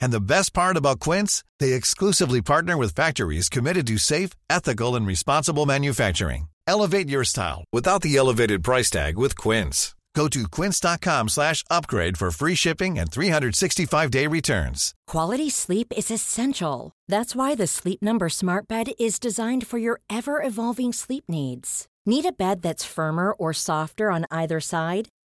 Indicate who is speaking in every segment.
Speaker 1: And the best part about Quince, they exclusively partner with factories committed to safe, ethical, and responsible manufacturing. Elevate your style without the elevated price tag with Quince. Go to quince.com slash upgrade for free shipping and 365-day returns.
Speaker 2: Quality sleep is essential. That's why the Sleep Number Smart Bed is designed for your ever-evolving sleep needs. Need a bed that's firmer or softer on either side?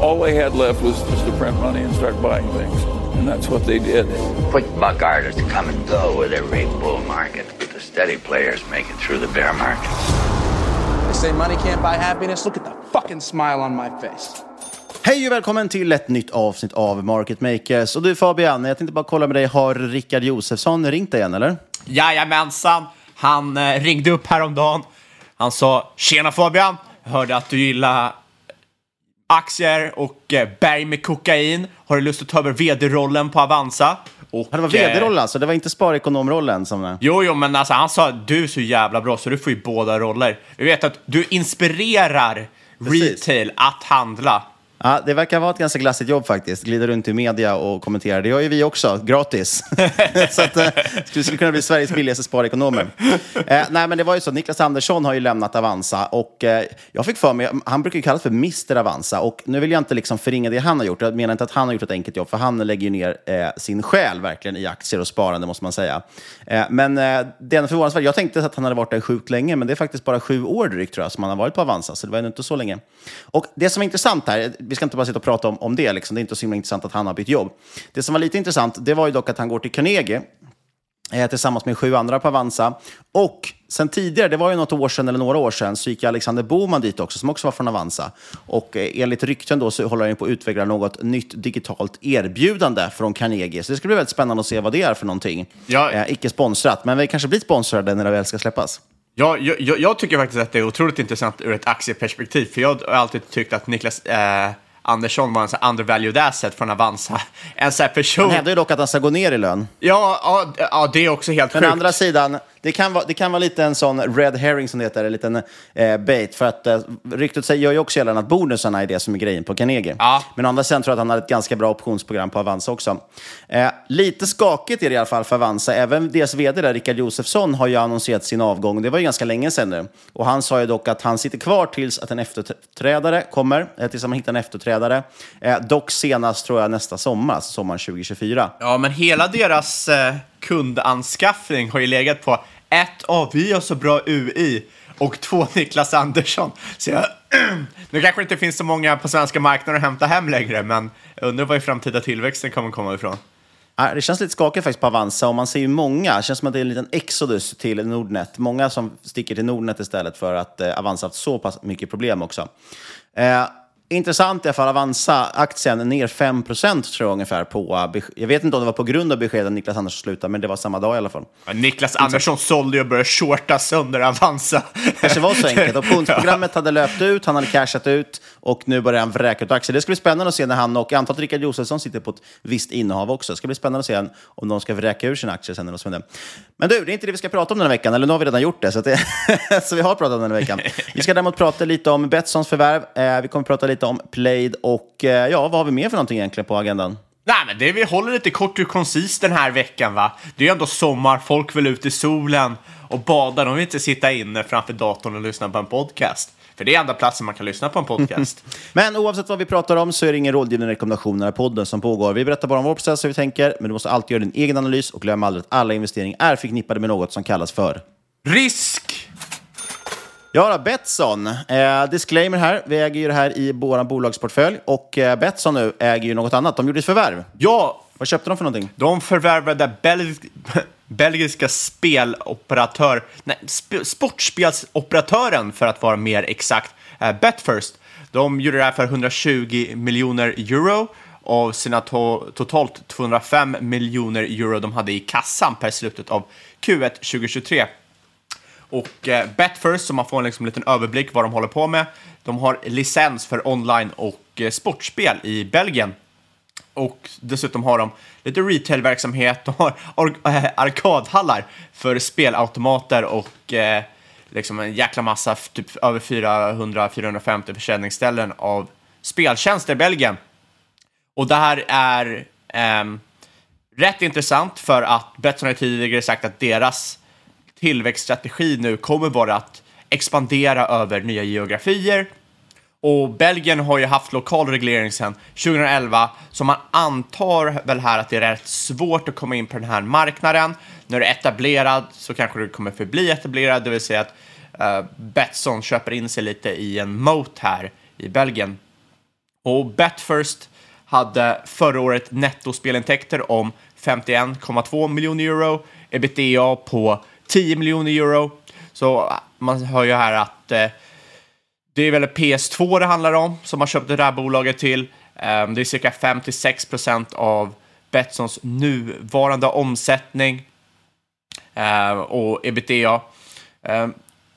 Speaker 3: All they had left was just to print money and start buying things. And that's what they did.
Speaker 4: Quick buck artists come and go with every bull market, but the steady players make it through the bear market.
Speaker 5: They say money can't buy happiness. Look at the fucking smile on my face.
Speaker 6: Hej och välkommen till ett nytt avsnitt av Market Makers. Och du Fabian, jag tänkte bara kolla med dig, har Rickard Josefsson ringt dig igen eller?
Speaker 7: Jajamensan, han eh, ringde upp häromdagen. Han sa “Tjena Fabian, jag hörde att du gillar aktier och eh, berg med kokain. Har du lust att ta över vd-rollen på Avanza?” och,
Speaker 6: det var vd-rollen alltså, det var inte sparekonomrollen som...
Speaker 7: Jo, jo, men alltså han sa du är så jävla bra så du får ju båda roller. Vi vet att du inspirerar retail att handla.
Speaker 6: Ja, det verkar vara ett ganska glassigt jobb faktiskt. Glida runt i media och kommentera. Det gör ju vi också, gratis. så att, eh, vi skulle kunna bli Sveriges billigaste sparekonomer. Eh, nej, men det var ju så. Niklas Andersson har ju lämnat Avanza och eh, jag fick för mig, han brukar ju kallas för Mr Avanza och nu vill jag inte liksom förringa det han har gjort. Jag menar inte att han har gjort ett enkelt jobb, för han lägger ju ner eh, sin själ verkligen i aktier och sparande måste man säga. Eh, men eh, det är ändå förvånansvärt. Jag tänkte att han hade varit där sjukt länge, men det är faktiskt bara sju år drygt tror jag som han har varit på Avanza, så det var ändå inte så länge. Och det som är intressant här, vi ska inte bara sitta och prata om, om det, liksom. det är inte så himla intressant att han har bytt jobb. Det som var lite intressant, det var ju dock att han går till Carnegie, eh, tillsammans med sju andra på Avanza. Och sen tidigare, det var ju något år sedan eller några år sedan, så gick Alexander Boman dit också, som också var från Avanza. Och eh, enligt rykten då så håller han på att utveckla något nytt digitalt erbjudande från Carnegie. Så det ska bli väldigt spännande att se vad det är för någonting.
Speaker 7: Ja.
Speaker 6: Eh, icke sponsrat, men vi kanske blir sponsrade när det väl ska släppas.
Speaker 7: Ja, jag, jag, tycker faktiskt att det är otroligt intressant ur ett aktieperspektiv, för jag har alltid tyckt att Niklas eh, Andersson var en här undervalued asset från Avanza. En sån person...
Speaker 6: Han hävdar ju dock att han ska gå ner i lön.
Speaker 7: Ja, ja, ja det är också helt
Speaker 6: Men
Speaker 7: sjukt.
Speaker 6: andra sidan, det kan, vara, det kan vara lite en sån red herring som det heter, en liten eh, bait. För att eh, ryktet säger gör ju också gällande att bonusarna är det som är grejen på Carnegie.
Speaker 7: Ja.
Speaker 6: Men å andra sidan tror jag att han har ett ganska bra optionsprogram på Avanza också. Eh, lite skakigt är det i alla fall för Avanza. Även deras vd, där, Rickard Josefsson, har ju annonserat sin avgång. Det var ju ganska länge sedan nu. Och han sa ju dock att han sitter kvar tills att en efterträdare kommer, eh, tills man hittar en efterträdare. Eh, dock senast tror jag nästa sommar, alltså sommaren 2024.
Speaker 7: Ja, men hela deras eh, kundanskaffning har ju legat på ett, oh, vi har så bra UI och två, Niklas Andersson. Så jag, nu kanske det inte finns så många på svenska marknaden att hämta hem längre, men jag undrar var i framtida tillväxten kommer komma ifrån.
Speaker 6: Det känns lite skakigt faktiskt på Avanza och man ser ju många. Det känns som att det är en liten exodus till Nordnet. Många som sticker till Nordnet istället för att eh, Avanza haft så pass mycket problem också. Eh, intressant i alla fall, Avanza-aktien är ner 5% tror jag ungefär på... Jag vet inte om det var på grund av beskedet Niklas Andersson slutade, men det var samma dag i alla fall.
Speaker 7: Ja, Niklas Andersson sålde ju och började shorta sönder Avanza.
Speaker 6: kanske var så enkelt. Optionsprogrammet hade löpt ut, han hade cashat ut och nu börjar han vräka ut aktier. Det ska bli spännande att se när han och jag antar att Rickard Josefsson sitter på ett visst innehav också. Det ska bli spännande att se om de ska vräka ur sina aktier sen. Eller där. Men du, det är inte det vi ska prata om den här veckan, eller nu har vi redan gjort det. Så, det, så vi har pratat om den här veckan. Vi ska däremot prata lite om Betssons förvärv. Eh, vi kommer prata lite om Played och eh, ja, vad har vi mer för någonting egentligen på agendan?
Speaker 7: Nej, men det vi håller lite kort och koncist den här veckan, va? Det är ju ändå sommar, folk vill ut i solen och bada. De vill inte sitta inne framför datorn och lyssna på en podcast. För det är enda platsen man kan lyssna på en podcast.
Speaker 6: Men oavsett vad vi pratar om så är det ingen rådgivande rekommendation i podden som pågår. Vi berättar bara om vår process hur vi tänker, men du måste alltid göra din egen analys och glöm aldrig att alla investeringar är förknippade med något som kallas för
Speaker 7: Risk!
Speaker 6: Ja, då, Betsson. Eh, disclaimer här. Vi äger ju det här i vår bolagsportfölj och eh, Betsson nu äger ju något annat. De gjorde ett förvärv.
Speaker 7: Ja,
Speaker 6: Vad köpte de för någonting?
Speaker 7: de förvärvade belg belgiska speloperatör, nej, sp sportspelsoperatören för att vara mer exakt, eh, Betfirst. De gjorde det här för 120 miljoner euro av sina to totalt 205 miljoner euro de hade i kassan per slutet av Q1 2023. Och eh, Betfirst, så man får en liksom, liten överblick vad de håller på med, de har licens för online och eh, sportspel i Belgien. Och dessutom har de lite retailverksamhet, de har äh, arkadhallar för spelautomater och eh, liksom en jäkla massa, typ över 400-450 försäljningsställen av speltjänster i Belgien. Och det här är eh, rätt intressant för att Betsson har tidigare sagt att deras tillväxtstrategi nu kommer vara att expandera över nya geografier. Och Belgien har ju haft lokal reglering sedan 2011, så man antar väl här att det är rätt svårt att komma in på den här marknaden. När du är etablerad så kanske du kommer förbli etablerad, det vill säga att uh, Betsson köper in sig lite i en moat här i Belgien. Och Betfirst hade förra året nettospelintäkter om 51,2 miljoner euro, ebitda på 10 miljoner euro. Så man hör ju här att eh, det är väl PS2 det handlar om som har köpt det här bolaget till. Eh, det är cirka 5-6 procent av Betssons nuvarande omsättning eh, och ebitda. Ehm,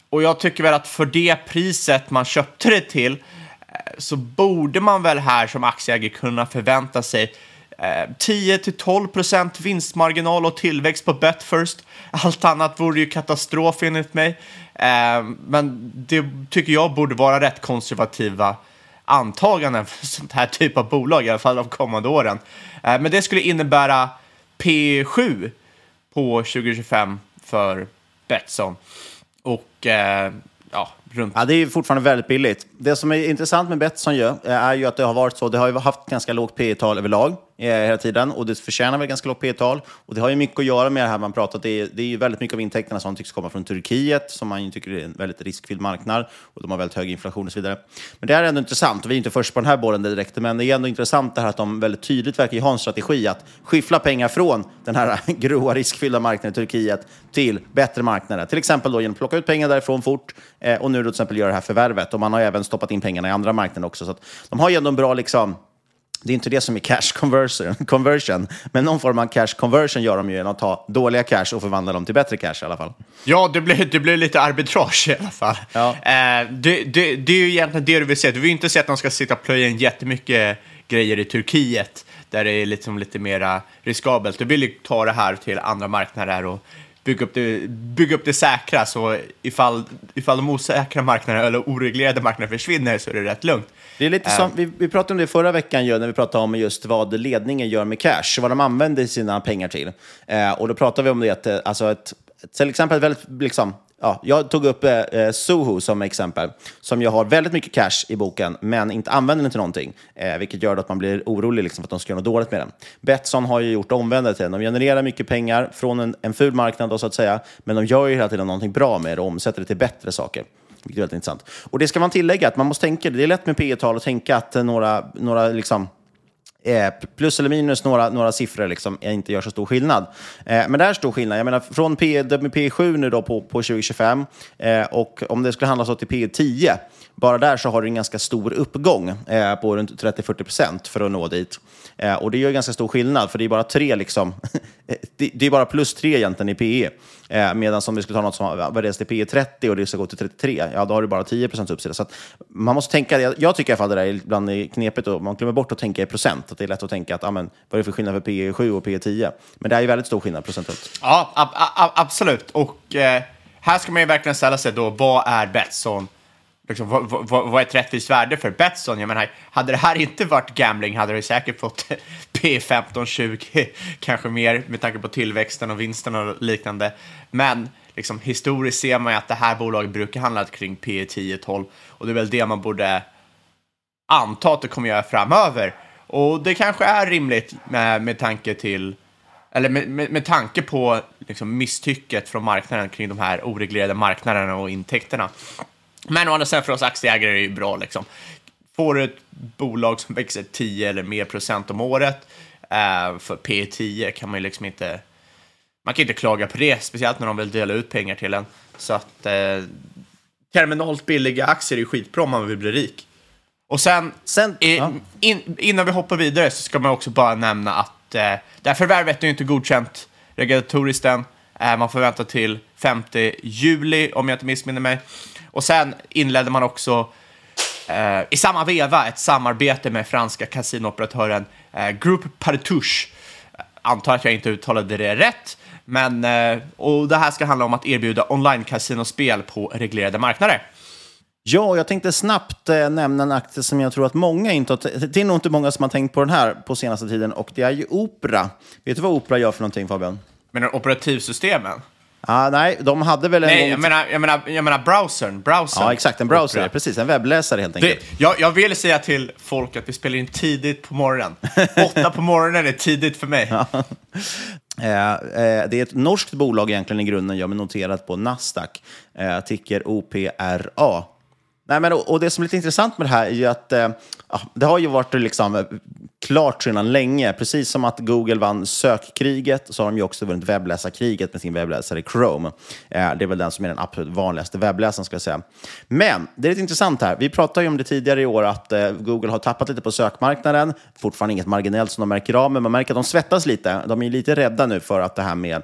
Speaker 7: och jag tycker väl att för det priset man köpte det till eh, så borde man väl här som aktieägare kunna förvänta sig Eh, 10-12% vinstmarginal och tillväxt på Betfirst. Allt annat vore ju katastrof enligt mig. Eh, men det tycker jag borde vara rätt konservativa antaganden för sånt här typ av bolag, i alla fall de kommande åren. Eh, men det skulle innebära P7 på 2025 för Betsson. Och eh, ja, runt
Speaker 6: Ja, det är ju fortfarande väldigt billigt. Det som är intressant med Betsson ju, eh, är ju att det har varit så. Det har ju haft ganska lågt P tal överlag eh, hela tiden och det förtjänar väl ganska lågt P tal Och det har ju mycket att göra med det här man pratat. Det är, det är ju väldigt mycket av intäkterna som tycks komma från Turkiet, som man ju tycker är en väldigt riskfylld marknad och de har väldigt hög inflation och så vidare. Men det är ändå intressant. Vi är inte först på den här bollen direkt, men det är ändå intressant det här att de väldigt tydligt verkar ju ha en strategi att skyffla pengar från den här grova riskfyllda marknaden i Turkiet till bättre marknader. Till exempel då genom att plocka ut pengar därifrån fort eh, och nu då till exempel göra det här förvärvet. Och man har även stoppat in pengarna i andra marknader också. Så de har ju ändå en bra liksom, det är inte det som är cash conversion, conversion, men någon form av cash conversion gör de ju genom att ta dåliga cash och förvandla dem till bättre cash i alla fall.
Speaker 7: Ja, det blir, det blir lite arbitrage i alla fall.
Speaker 6: Ja.
Speaker 7: Eh, det, det, det är ju egentligen det du vill se. Du vill inte se att de ska sitta och plöja in jättemycket grejer i Turkiet, där det är liksom lite mer riskabelt. Du vill ju ta det här till andra marknader och bygga upp det, bygga upp det säkra, så ifall, ifall de osäkra marknaderna eller oreglerade marknaderna försvinner så är det rätt lugnt.
Speaker 6: Det är lite som, vi, vi pratade om det förra veckan ju, när vi pratade om just vad ledningen gör med cash, vad de använder sina pengar till. Eh, och då pratade vi om det, att, eh, alltså ett, till exempel väldigt liksom, ja, jag tog upp eh, eh Soho som exempel, som ju har väldigt mycket cash i boken, men inte använder den till någonting, eh, vilket gör att man blir orolig liksom, för att de ska göra något dåligt med den. Betsson har ju gjort omvända till den. De genererar mycket pengar från en, en ful marknad, då, så att säga, men de gör ju hela tiden någonting bra med det och omsätter det till bättre saker. Vilket är väldigt intressant. Och det ska man tillägga, att man måste tänka, det är lätt med P tal och tänka att eh, några, några liksom, Eh, plus eller minus några, några siffror liksom, inte gör så stor skillnad. Eh, men det är stor skillnad. Jag menar, från P, P7 nu då på, på 2025 eh, och om det skulle handla så till P10, bara där så har du en ganska stor uppgång eh, på runt 30-40 procent för att nå dit. Eh, och det gör ganska stor skillnad, för det är bara tre liksom, det, det, är bara plus tre egentligen i PE. Eh, medan om vi skulle ta något som värderas till PE 30 och det ska gå till 33, ja då har du bara 10 procents uppsida. Så man måste tänka, jag, jag tycker i alla fall det där är ibland är knepigt, och man glömmer bort att tänka i procent. Att det är lätt att tänka att, amen, vad är det för skillnad för PE 7 och PE 10? Men det är ju väldigt stor skillnad procentuellt.
Speaker 7: Ja, ab ab absolut. Och eh, här ska man ju verkligen ställa sig då, vad är Betsson? Liksom, vad, vad, vad, är ett rättvist värde för Betsson? Jag menar, hade det här inte varit gambling hade det säkert fått P15, 20, kanske mer med tanke på tillväxten och vinsten och liknande. Men liksom, historiskt ser man ju att det här bolaget brukar handla kring P 10-12 och det är väl det man borde anta att det kommer göra framöver. Och det kanske är rimligt med, med tanke till eller med, med, med tanke på liksom, misstycket från marknaden kring de här oreglerade marknaderna och intäkterna. Men å andra sidan för oss aktieägare är det ju bra. Liksom. Får du ett bolag som växer 10 eller mer procent om året, eh, för P 10 kan man ju liksom inte... Man kan inte klaga på det, speciellt när de vill dela ut pengar till en. Så att eh, terminalt billiga aktier är ju skitbra om man vill bli rik. Och sen, sen ja. in, innan vi hoppar vidare så ska man också bara nämna att eh, det här förvärvet är ju inte godkänt regulatoriskt än. Eh, man får vänta till 5 juli om jag inte missminner mig. Och sen inledde man också eh, i samma veva ett samarbete med franska kasinooperatören eh, Group Partouche. Antar att jag inte uttalade det rätt. Men, eh, och det här ska handla om att erbjuda online-kasinospel på reglerade marknader.
Speaker 6: Ja, jag tänkte snabbt eh, nämna en aktie som jag tror att många inte har... Det är nog inte många som har tänkt på den här på senaste tiden och det är ju Opera. Vet du vad Opera gör för någonting Fabian?
Speaker 7: Menar operativsystemen?
Speaker 6: Ah, nej, de hade väl en
Speaker 7: Nej, jag menar, jag menar, jag menar browsern. browsern.
Speaker 6: Ja, exakt. En browser. Opera. Precis, en webbläsare helt enkelt.
Speaker 7: Det, jag, jag vill säga till folk att vi spelar in tidigt på morgonen. Åtta på morgonen är tidigt för mig.
Speaker 6: Ja. Eh, eh, det är ett norskt bolag egentligen i grunden, jag är noterat på Nasdaq. Eh, ticker OPRA. Nej, men, och, och det som är lite intressant med det här är ju att eh, det har ju varit liksom eh, klart sedan länge. Precis som att Google vann sökkriget så har de ju också vunnit webbläsarkriget med sin webbläsare Chrome. Eh, det är väl den som är den absolut vanligaste webbläsaren ska jag säga. Men det är lite intressant här. Vi pratade ju om det tidigare i år att eh, Google har tappat lite på sökmarknaden. Fortfarande inget marginellt som de märker av, men man märker att de svettas lite. De är lite rädda nu för att det här med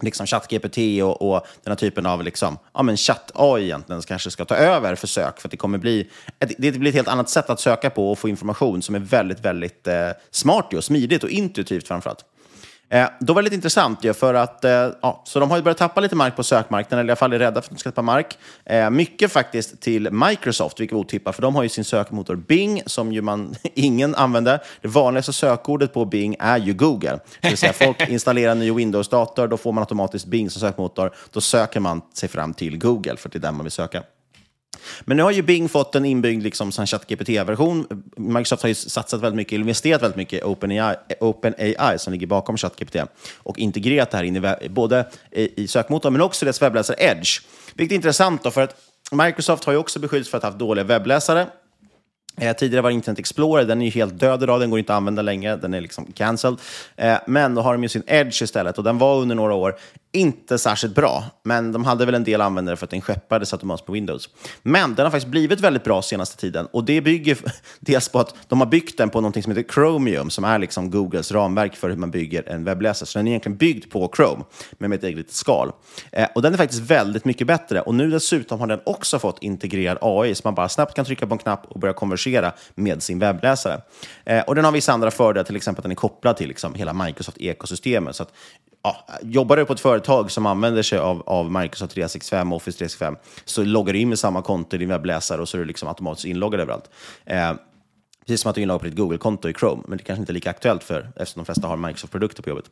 Speaker 6: liksom ChatGPT och, och den här typen av liksom, ja, men chatt-AI egentligen kanske ska ta över för sök. För det kommer bli ett, det blir ett helt annat sätt att söka på och få information som är väldigt, väldigt eh, smart och smidigt och intuitivt framförallt. Eh, då var det lite intressant ju, för att eh, ja, så de har ju börjat tappa lite mark på sökmarknaden, eller i alla fall är rädda för att de ska tappa mark. Eh, mycket faktiskt till Microsoft, vilket var otippat, för de har ju sin sökmotor Bing, som ju man, ingen använder. Det vanligaste sökordet på Bing är ju Google. Det vill säga, folk installerar en ny Windows-dator, då får man automatiskt Bing som sökmotor. Då söker man sig fram till Google, för det är där man vill söka. Men nu har ju Bing fått en inbyggd liksom, ChatGPT-version. Microsoft har ju satsat väldigt mycket, investerat väldigt mycket i OpenAI, OpenAI som ligger bakom ChatGPT och integrerat det här in i, både i, i sökmotorn men också i dess webbläsare Edge. Vilket är intressant då, för att Microsoft har ju också beskyllts för att ha haft dåliga webbläsare. Eh, tidigare var Internet Explorer, den är ju helt död idag, den går inte att använda längre, den är liksom cancelled. Eh, men då har de ju sin Edge istället och den var under några år inte särskilt bra, men de hade väl en del användare för att den skeppades automatiskt på Windows. Men den har faktiskt blivit väldigt bra senaste tiden och det bygger dels på att de har byggt den på någonting som heter Chromium, som är liksom Googles ramverk för hur man bygger en webbläsare. Så den är egentligen byggd på Chrome, men med ett eget litet skal. Eh, och den är faktiskt väldigt mycket bättre. Och nu dessutom har den också fått integrerad AI, så man bara snabbt kan trycka på en knapp och börja konversera med sin webbläsare. Eh, och den har vissa andra fördelar, till exempel att den är kopplad till liksom hela Microsoft-ekosystemet. Så att ja, jobbar du på ett företag som använder sig av, av Microsoft 365 och Office 365 så loggar du in med samma konto i din webbläsare och så är du liksom automatiskt inloggad överallt. Eh, Precis som att du inloggar på ditt Google-konto i Chrome, men det kanske inte är lika aktuellt för eftersom de flesta har Microsoft-produkter på jobbet.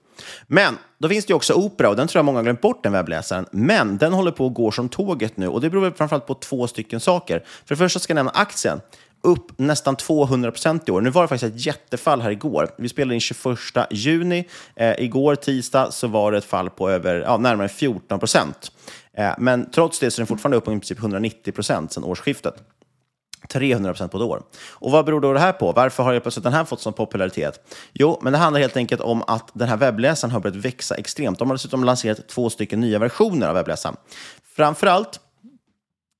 Speaker 6: Men då finns det ju också Opera och den tror jag många har glömt bort, den webbläsaren. Men den håller på att gå som tåget nu och det beror väl framförallt på två stycken saker. För det första ska jag nämna aktien upp nästan 200 procent i år. Nu var det faktiskt ett jättefall här igår. Vi spelade in 21 juni. Eh, igår, tisdag, så var det ett fall på över, ja, närmare 14 procent. Eh, men trots det så är den fortfarande upp på i princip 190 procent sedan årsskiftet. 300 procent på ett år. Och vad beror då det här på? Varför har plötsligt den här fått sån popularitet? Jo, men det handlar helt enkelt om att den här webbläsaren har börjat växa extremt. De har dessutom lanserat två stycken nya versioner av webbläsaren. Framförallt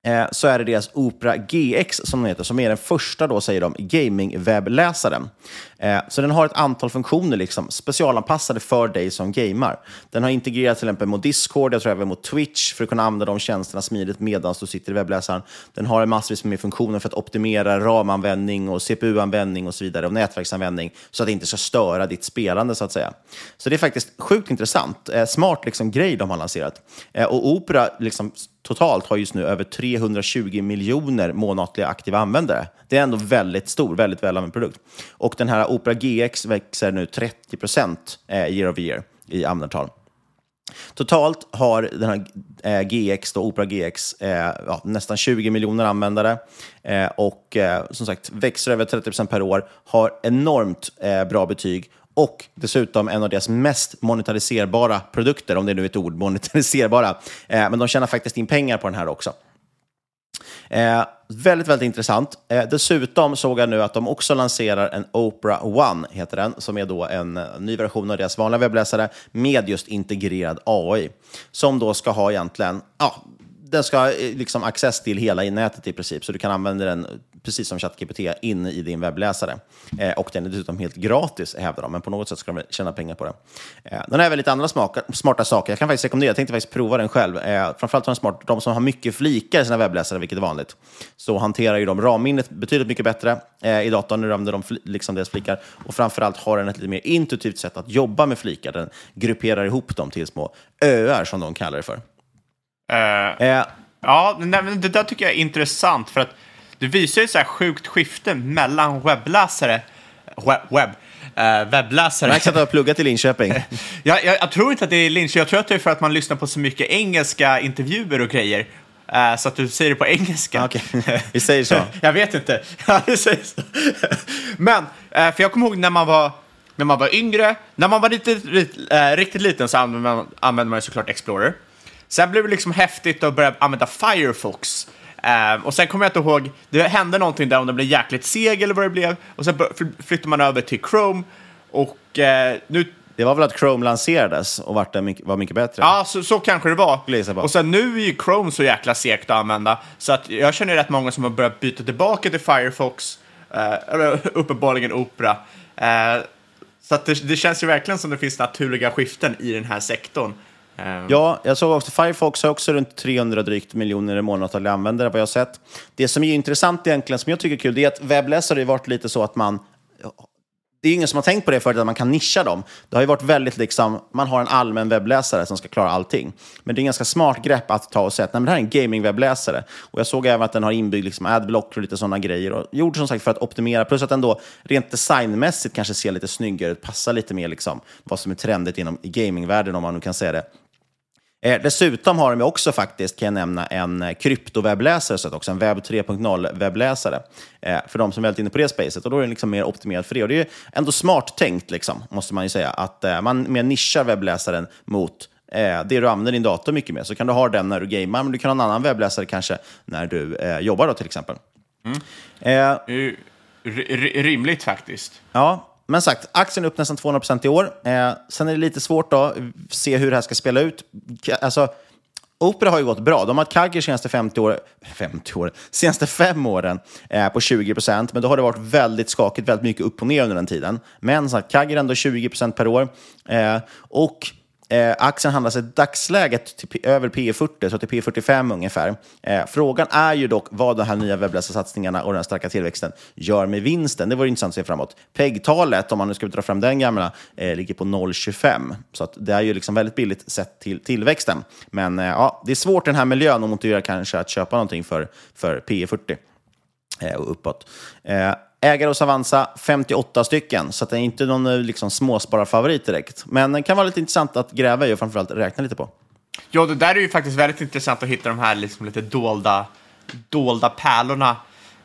Speaker 6: eh, så är det deras Opera GX som den heter, som är den första, då, säger de, gaming-webbläsaren. Eh, så den har ett antal funktioner liksom, specialanpassade för dig som gamer. Den har integrerat till exempel mot Discord, jag tror även mot Twitch, för att kunna använda de tjänsterna smidigt medan du sitter i webbläsaren. Den har massvis med funktioner för att optimera ramanvändning och CPU-användning och så vidare, och nätverksanvändning, så att det inte ska störa ditt spelande, så att säga. Så det är faktiskt sjukt intressant. Eh, smart liksom, grej de har lanserat. Eh, och Opera liksom, totalt har just nu över 320 miljoner månatliga aktiva användare. Det är ändå väldigt stor, väldigt välanvänd produkt. Och den här Opera GX växer nu 30 procent eh, year over year i användartal. Totalt har den här eh, GX, då, Opera GX, eh, ja, nästan 20 miljoner användare eh, och eh, som sagt växer över 30 procent per år, har enormt eh, bra betyg och dessutom en av deras mest monetariserbara produkter, om det nu är ett ord, monetariserbara. Eh, men de tjänar faktiskt in pengar på den här också. Eh, väldigt, väldigt intressant. Eh, dessutom såg jag nu att de också lanserar en Opera One, heter den, som är då en eh, ny version av deras vanliga webbläsare med just integrerad AI. Som då ska ha egentligen, ja, den ska ha liksom access till hela nätet i princip, så du kan använda den precis som ChatGPT inne i din webbläsare. Eh, och den är dessutom helt gratis, hävdar de, men på något sätt ska de tjäna pengar på den. Eh, den har även lite andra smaka, smarta saker. Jag kan faktiskt rekommendera, jag tänkte faktiskt prova den själv. Eh, framförallt den smart, de som har mycket flikar i sina webbläsare, vilket är vanligt, så hanterar ju de ramminnet betydligt mycket bättre eh, i datorn när du använder de liksom deras flikar. Och framförallt har den ett lite mer intuitivt sätt att jobba med flikar. Den grupperar ihop dem till små öar, som de kallar det för.
Speaker 7: Uh, ja, nej, men det där tycker jag är intressant för att det visar ju så här sjukt skifte mellan webbläsare, web, webb, uh, webbläsare.
Speaker 6: Märks att du har pluggat i Linköping.
Speaker 7: jag, jag, jag, tror inte att det är Linköping, jag tror att det är för att man lyssnar på så mycket engelska intervjuer och grejer. Uh, så att du säger det på engelska.
Speaker 6: Okay. Vi säger så.
Speaker 7: jag vet inte. vi säger så. Men, uh, för jag kommer ihåg när man var när man var yngre, när man var lite, uh, riktigt liten så använde man, använde man såklart Explorer. Sen blev det liksom häftigt att börja använda Firefox. Uh, och sen kommer jag inte ihåg, det hände någonting där om det blev jäkligt seg eller vad det blev. Och sen flyttade man över till Chrome. Och uh, nu...
Speaker 6: Det var väl att Chrome lanserades och var, mycket, var mycket bättre?
Speaker 7: Ja, så, så kanske det var. Och sen nu är ju Chrome så jäkla segt att använda. Så att jag känner rätt många som har börjat byta tillbaka till Firefox, uh, eller uppenbarligen Opera. Uh, så att det, det, känns ju verkligen som det finns naturliga skiften i den här sektorn.
Speaker 6: Um. Ja, jag såg också Firefox har också runt 300 drygt miljoner månatliga användare vad jag har sett. Det som är intressant egentligen, som jag tycker är kul, det är att webbläsare har varit lite så att man det är ingen som har tänkt på det förut, att man kan nischa dem. Det har ju varit väldigt liksom, man har en allmän webbläsare som ska klara allting. Men det är en ganska smart grepp att ta och säga att det här är en gamingwebbläsare. Och jag såg även att den har inbyggd liksom adblock och lite sådana grejer. Och gjord som sagt för att optimera, plus att den då rent designmässigt kanske ser lite snyggare ut, passar lite mer liksom vad som är trendigt inom gamingvärlden om man nu kan säga det. Eh, dessutom har de också faktiskt, kan jag nämna, en eh, kryptowebbläsare, så att också en webb 3.0-webbläsare. Eh, för de som är väldigt inne på det spacet. Och då är den liksom mer optimerad för det. Och det är ändå smart tänkt, liksom, måste man ju säga, att eh, man mer nischar webbläsaren mot eh, det du använder din dator mycket med. Så kan du ha den när du gamer, men du kan ha en annan webbläsare kanske när du eh, jobbar då, till exempel.
Speaker 7: Mm. rimligt faktiskt.
Speaker 6: Ja, men sagt, aktien är upp nästan 200% i år. Eh, sen är det lite svårt att se hur det här ska spela ut. Alltså, Opera har ju gått bra. De har haft CAGR senaste 50 år, 50 år, senaste fem åren eh, på 20% men då har det varit väldigt skakigt, väldigt mycket upp och ner under den tiden. Men så CAGR är ändå 20% per år. Eh, och Eh, aktien handlas i dagsläget till över P 40, så till P 45 ungefär. Eh, frågan är ju dock vad de här nya webbläsarsatsningarna och den starka tillväxten gör med vinsten. Det vore intressant att se framåt. PEG-talet, om man nu ska dra fram den gamla, eh, ligger på 0,25. Så att det är ju liksom väldigt billigt sett till tillväxten. Men eh, ja, det är svårt i den här miljön att motivera kanske att köpa någonting för, för P 40 eh, och uppåt. Eh, Ägare hos Avanza, 58 stycken. Så att det är inte någon eh, liksom, småspararfavorit direkt. Men det kan vara lite intressant att gräva i och framförallt räkna lite på.
Speaker 7: Ja, det där är ju faktiskt väldigt intressant att hitta de här liksom lite dolda, dolda pärlorna.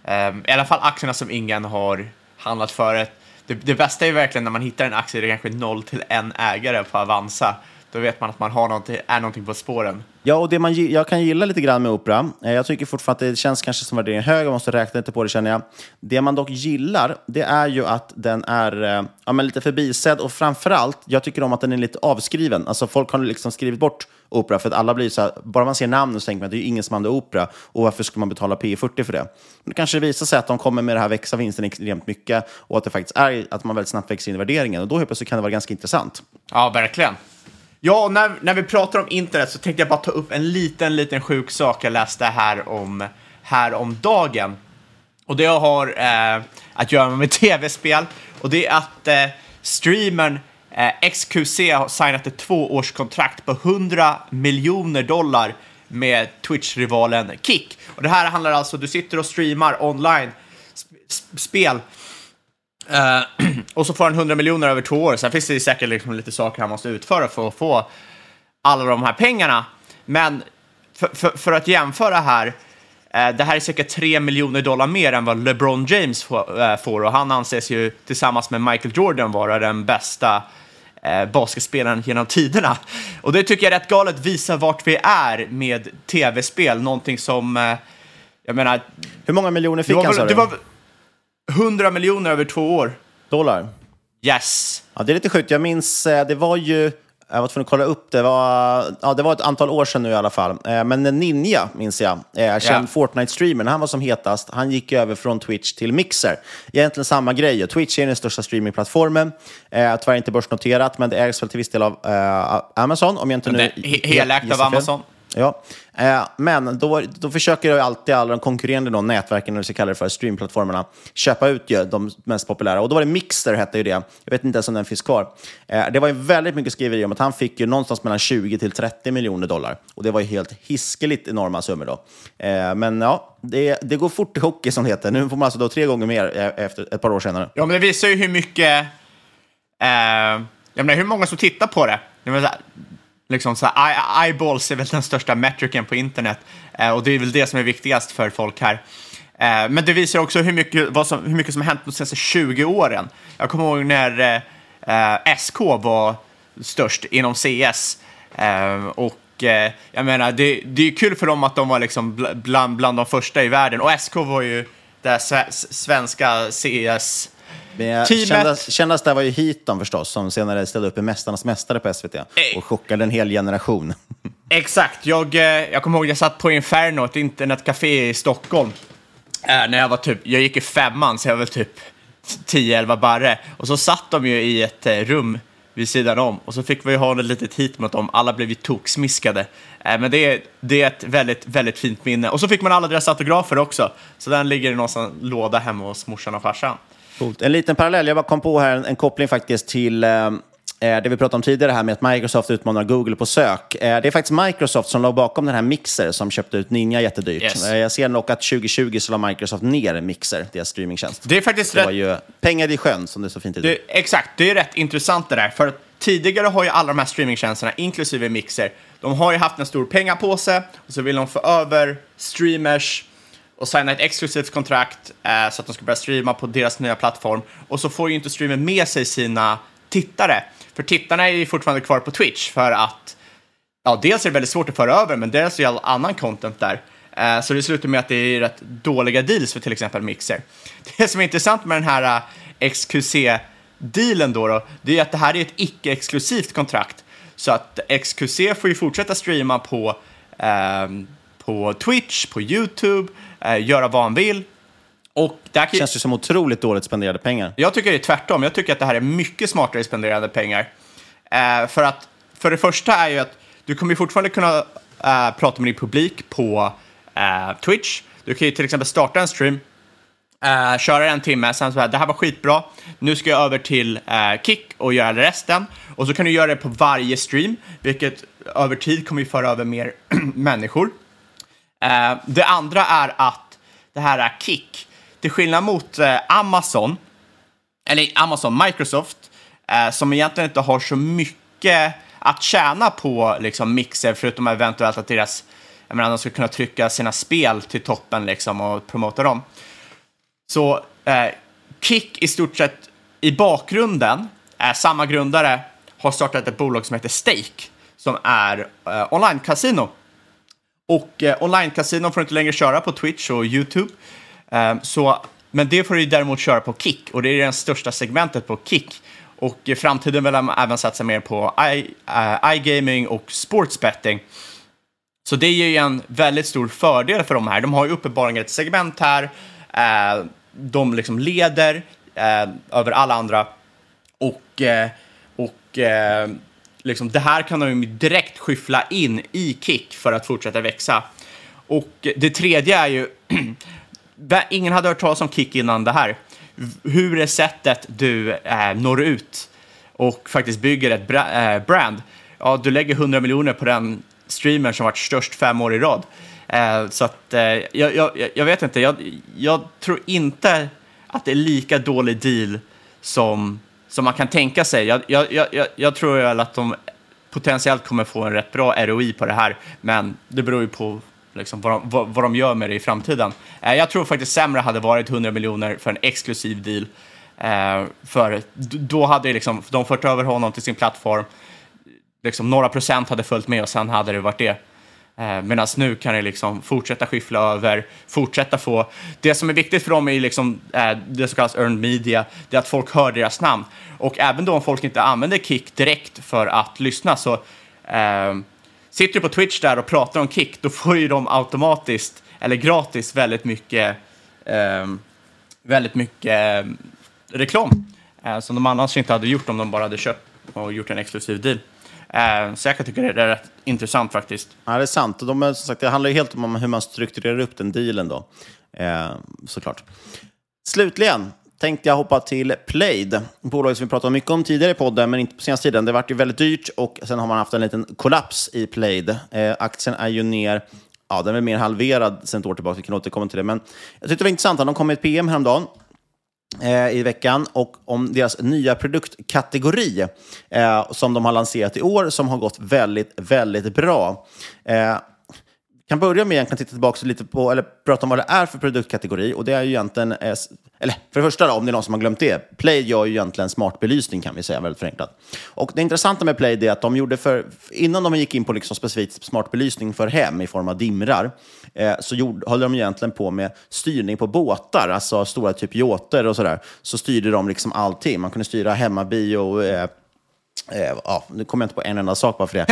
Speaker 7: Um, I alla fall aktierna som ingen har handlat förut. Det, det bästa är ju verkligen när man hittar en aktie där det kanske är noll till en ägare på Avanza. Då vet man att man har någonting, är någonting på spåren.
Speaker 6: Ja, och det man, jag kan gilla lite grann med Opera, eh, jag tycker fortfarande att det känns kanske som värderingen hög, jag måste räkna lite på det känner jag. Det man dock gillar, det är ju att den är eh, ja, men lite förbisedd och framförallt, jag tycker om att den är lite avskriven. Alltså folk har liksom skrivit bort Opera för att alla blir så här, bara man ser namnet så tänker man att det är ingen som använder Opera och varför ska man betala P 40 för det? Men det kanske visar sig att de kommer med det här växa vinsten extremt mycket och att det faktiskt är att man väldigt snabbt växer in i värderingen och då helt plötsligt kan det vara ganska intressant.
Speaker 7: Ja, verkligen. Ja, och när, när vi pratar om internet så tänkte jag bara ta upp en liten, liten sjuk sak jag läste här om, här om dagen. Och det har eh, att göra med tv-spel. Och det är att eh, streamern eh, XQC har signat ett tvåårskontrakt på 100 miljoner dollar med Twitch-rivalen Kick. Och det här handlar alltså, du sitter och streamar online sp- sp- spel Eh, och så får han 100 miljoner över två år. Sen finns det säkert liksom lite saker han måste utföra för att få alla de här pengarna. Men för, för, för att jämföra här, eh, det här är cirka 3 miljoner dollar mer än vad LeBron James får, eh, får och han anses ju tillsammans med Michael Jordan vara den bästa basketspelaren genom tiderna. Och det tycker jag är rätt galet visar vart vi är med tv-spel, någonting som, jag menar...
Speaker 6: Hur många miljoner fick
Speaker 7: var,
Speaker 6: han sa du?
Speaker 7: Det var 100 miljoner över två år.
Speaker 6: Dollar?
Speaker 7: Yes.
Speaker 6: Ja, det är lite sjukt. Jag minns, eh, det var ju, jag var tvungen att kolla upp, det var, ja, det var ett antal år sedan nu i alla fall. Eh, Men Ninja, minns jag, eh, känd Fortnite-streamern, han var som hetast. Han gick över från Twitch till Mixer. Egentligen samma grej. Twitch är den största streamingplattformen. Tyvärr inte börsnoterat, men det ägs väl till viss del av Amazon, om jag inte nu...
Speaker 7: Helägt av. Amazon.
Speaker 6: Ja, eh, men då, då försöker ju alltid alla de konkurrerande då, nätverken, eller så kallar det för, streamplattformarna, köpa ut ju de mest populära. Och då var det Mixer, hette ju det. Jag vet inte ens om den finns kvar. Eh, det var ju väldigt mycket skriverier om att han fick ju någonstans mellan 20 till 30 miljoner dollar. Och det var ju helt hiskeligt enorma summor då. Eh, men ja, det, det går fort i hockey som det heter. Nu får man alltså då tre gånger mer eh, efter ett par år senare.
Speaker 7: Ja, men det visar ju hur mycket... Eh, jag menar, hur många som tittar på det. det liksom så här, eyeballs är väl den största metricen på internet. Eh, och det är väl det som är viktigast för folk här. Eh, men det visar också hur mycket, vad som, hur mycket som har hänt de senaste 20 åren. Jag kommer ihåg när eh, eh, SK var störst inom CS. Eh, och eh, jag menar, det, det är ju kul för dem att de var liksom bland, bland de första i världen. Och SK var ju det svenska CS...
Speaker 6: Men
Speaker 7: Teamet-
Speaker 6: kändast, kändast där var ju Heaton förstås, som senare ställde upp i Mästarnas Mästare på SVT och chockade en hel generation.
Speaker 7: Exakt, jag, eh, jag kommer ihåg jag satt på Inferno, ett internetcafé i Stockholm. Eh, när jag var typ, jag gick i femman så jag var väl typ 10-11 barre. Och så satt de ju i ett eh, rum vid sidan om och så fick vi ha ett litet hit mot dem. Alla blev ju toksmiskade. Eh, men det är, det är ett väldigt, väldigt fint minne. Och så fick man alla deras autografer också. Så den ligger i någon låda hemma hos morsan och farsan.
Speaker 6: Coolt. En liten parallell, jag bara kom på här en, en koppling faktiskt till eh, eh, det vi pratade om tidigare här med att Microsoft utmanar Google på sök. Eh, det är faktiskt Microsoft som låg bakom den här Mixer som köpte ut Ninja jättedyrt.
Speaker 7: Yes.
Speaker 6: Eh, jag ser dock att 2020 så la Microsoft ner Mixer, deras streamingtjänst.
Speaker 7: Det är faktiskt
Speaker 6: det
Speaker 7: rätt-
Speaker 6: var ju pengar i sjön som det så fint heter.
Speaker 7: Exakt, det är rätt intressant det där. För tidigare har ju alla de här streamingtjänsterna, inklusive Mixer, de har ju haft en stor pengapåse och så vill de få över streamers och signa ett exklusivt kontrakt eh, så att de ska börja streama på deras nya plattform. Och så får ju inte streamen med sig sina tittare. För tittarna är ju fortfarande kvar på Twitch för att ja, dels är det väldigt svårt att föra över, men dels är all annan content där. Eh, så det slutar med att det är rätt dåliga deals för till exempel Mixer. Det som är intressant med den här eh, XQC-dealen då, då, det är att det här är ett icke-exklusivt kontrakt. Så att XQC får ju fortsätta streama på, eh, på Twitch, på YouTube, eh, göra vad han vill. Och där kan-
Speaker 6: känns ju som otroligt dåligt spenderade pengar.
Speaker 7: jag tycker det är tvärtom. Jag tycker att det här är mycket smartare spenderade pengar. Eh, för att, för det första är ju att du kommer fortfarande kunna eh, prata med din publik på eh, Twitch. Du kan ju till exempel starta en stream, eh, köra en timme, sen så här, det här var skitbra, nu ska jag över till eh, Kick och göra resten. Och så kan du göra det på varje stream, vilket över tid kommer ju föra över mer människor. Eh, det andra är att det här är Kick, till skillnad mot eh, Amazon, eller Amazon, Microsoft, eh, som egentligen inte har så mycket att tjäna på liksom, Mixer, förutom eventuellt att deras, jag menar, de ska kunna trycka sina spel till toppen liksom, och promota dem. Så eh, Kick i stort sett i bakgrunden, eh, samma grundare, har startat ett bolag som heter Stake, som är eh, online-casino. Och eh, online-casino får inte längre köra på Twitch och YouTube. Eh, så, men det får du däremot köra på Kick och det är det största segmentet på Kick. Och i framtiden vill de även satsa mer på iGaming eh, iGaming och sportsbetting. Så det ger ju en väldigt stor fördel för de här. De har ju uppenbarligen ett segment här. Eh, de liksom leder eh, över alla andra. Och, eh, och eh, liksom, det här kan de ju direkt skyffla in i Kick för att fortsätta växa. Och det tredje är ju, ingen hade hört talas om Kick innan det här. Hur är sättet du eh, når ut och faktiskt bygger ett bra, eh, brand? Ja, du lägger 100 miljoner på den streamer som varit störst fem år i rad. Eh, så att eh, jag, jag, jag vet inte, jag, jag tror inte att det är lika dålig deal som, som man kan tänka sig. Jag, jag, jag, jag tror väl att de potentiellt kommer få en rätt bra ROI på det här, men det beror ju på liksom, vad, de, vad, vad de gör med det i framtiden. Eh, jag tror faktiskt sämre hade varit 100 miljoner för en exklusiv deal. Eh, för då hade liksom, de fört över honom till sin plattform, liksom, några procent hade följt med och sen hade det varit det. Eh, Medan nu kan det liksom fortsätta skyffla över, fortsätta få... Det som är viktigt för dem är liksom, eh, det som kallas earned media, det är att folk hör deras namn. Och även då om folk inte använder Kick direkt för att lyssna så eh, sitter du på Twitch där och pratar om Kick, då får ju de automatiskt, eller gratis, väldigt mycket, eh, väldigt mycket eh, reklam. Eh, som de annars inte hade gjort om de bara hade köpt och gjort en exklusiv deal. Eh, så jag kan tycka det är rätt intressant faktiskt.
Speaker 6: Ja, det är sant. Och de är, som sagt, det handlar ju helt om hur man strukturerar upp den dealen då. Eh, såklart. Slutligen tänkte jag hoppa till Plaid, bolaget som vi pratade mycket om tidigare i podden, men inte på senaste tiden. Det vart ju väldigt dyrt och sen har man haft en liten kollaps i Plaid. Eh, aktien är ju ner, ja den är mer halverad sen ett år tillbaka, vi kan återkomma till det. Men jag tyckte det var intressant, att de kom med ett PM häromdagen Eh, i veckan och om deras nya produktkategori eh, som de har lanserat i år som har gått väldigt, väldigt bra. Eh, kan börja med att titta tillbaka lite på, eller prata om vad det är för produktkategori. Och det är ju egentligen, eh, eller för det första då, om det är någon som har glömt det, Play gör ju egentligen smart belysning kan vi säga, väldigt förenklat. Och det intressanta med Play är att de gjorde för, innan de gick in på liksom specifikt smart belysning för hem i form av dimrar, eh, så gjorde, höll de egentligen på med styrning på båtar, alltså stora typ yachter och sådär. Så styrde de liksom allting. Man kunde styra hemmabio, eh, Eh, ja, nu kommer jag inte på en enda sak bara för det.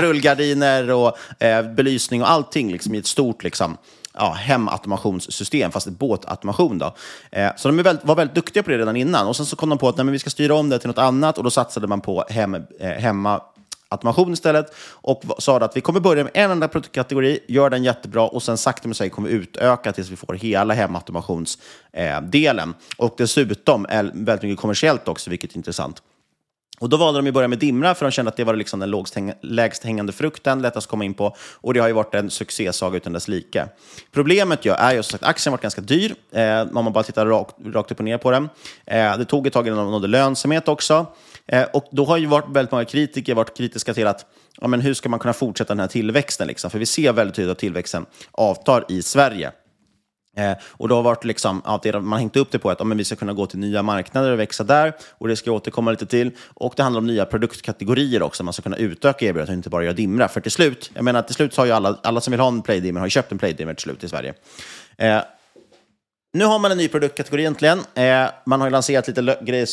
Speaker 6: Rullgardiner och eh, belysning och allting liksom, i ett stort liksom, ja, hemautomationssystem, fast ett båtautomation. Då. Eh, så de är väldigt, var väldigt duktiga på det redan innan. Och sen så kom de på att nej, men vi ska styra om det till något annat och då satsade man på hem, eh, hemma automation istället och sa att vi kommer börja med en enda produktkategori, gör den jättebra och sen sakta men säkert kommer vi utöka tills vi får hela hemautomationsdelen. Eh, och dessutom är väldigt mycket kommersiellt också, vilket är intressant. Och då valde de att börja med dimra, för de kände att det var liksom den lågst häng- lägst hängande frukten, lättast att komma in på. Och det har ju varit en succésaga utan dess like. Problemet ju är ju som sagt, aktien har varit ganska dyr, eh, om man bara tittar rakt, rakt upp och ner på den. Eh, det tog ett tag innan de nådde lönsamhet också. Eh, och då har ju varit väldigt många kritiker varit kritiska till att ja, men hur ska man kunna fortsätta den här tillväxten? Liksom? För vi ser väldigt tydligt att tillväxten avtar i Sverige. Eh, och då har varit liksom, ja, det man har hängt upp det på att ja, men vi ska kunna gå till nya marknader och växa där. Och det ska jag återkomma lite till. Och det handlar om nya produktkategorier också. Man ska kunna utöka erbjudandet och inte bara göra dimra. För till slut, jag menar till slut så har ju alla, alla som vill ha en playdimmer har ju köpt en playdimmer till slut i Sverige. Eh, nu har man en ny produktkategori egentligen. Eh, man har ju lanserat lite grejer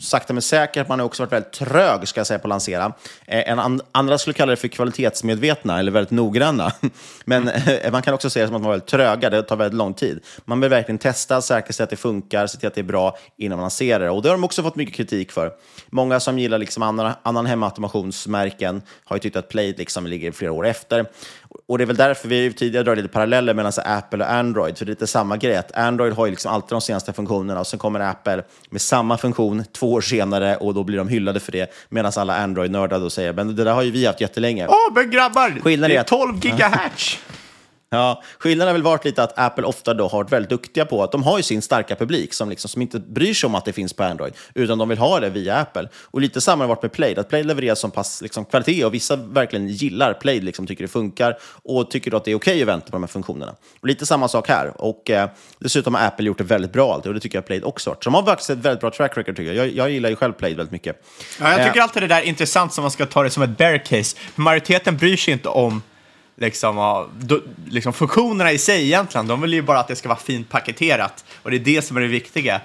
Speaker 6: sakta men säkert. Man har också varit väldigt trög ska jag säga, på att lansera. Eh, en and andra skulle kalla det för kvalitetsmedvetna eller väldigt noggranna. Men eh, man kan också säga det som att man var väldigt tröga. Det tar väldigt lång tid. Man vill verkligen testa, säkerställa att det funkar, se till att det är bra innan man lanserar det. Och det har de också fått mycket kritik för. Många som gillar liksom annan, annan hemautomationsmärken har ju tyckt att Play liksom ligger flera år efter. Och det är väl därför vi tidigare dragit lite paralleller mellan så Apple och Android, för det är lite samma grej. att Android har ju liksom alltid de senaste funktionerna och sen kommer Apple med samma funktion två år senare och då blir de hyllade för det, medan alla Android-nördar då säger men det där har ju vi haft jättelänge.
Speaker 7: Åh, men grabbar!
Speaker 6: Skillnaden
Speaker 7: det
Speaker 6: är
Speaker 7: är
Speaker 6: att-
Speaker 7: 12 gigahertz!
Speaker 6: Ja, skillnaden har väl varit lite att Apple ofta då har varit väldigt duktiga på att de har ju sin starka publik som, liksom, som inte bryr sig om att det finns på Android, utan de vill ha det via Apple. Och lite samma har varit med Play, att Play levererar så pass liksom, kvalitet och vissa verkligen gillar Play, liksom, tycker det funkar och tycker att det är okej okay att vänta på de här funktionerna. Och lite samma sak här. Och eh, dessutom har Apple gjort det väldigt bra alltid och det tycker jag Play också har varit. Så de har faktiskt ett väldigt bra track record tycker jag. Jag, jag gillar ju själv Play väldigt mycket.
Speaker 7: Ja, jag tycker
Speaker 6: Eh,
Speaker 7: alltid det där är intressant som man ska ta det som ett bear case. Majoriteten bryr sig inte om liksom, ja, do, liksom funktionerna i sig egentligen. De vill ju bara att det ska vara fint paketerat och det är det som är det viktiga.